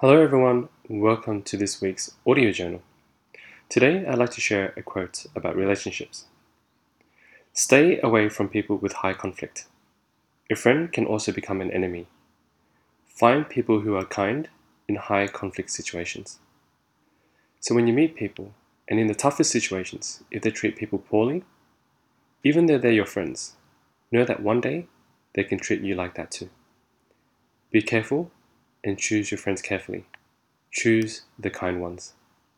Hello, everyone. Welcome to this week's audio journal. Today, I'd like to share a quote about relationships. Stay away from people with high conflict. A friend can also become an enemy. Find people who are kind in high conflict situations. So, when you meet people, and in the toughest situations, if they treat people poorly, even though they're your friends, know that one day they can treat you like that too. Be careful and choose your friends carefully. Choose the kind ones.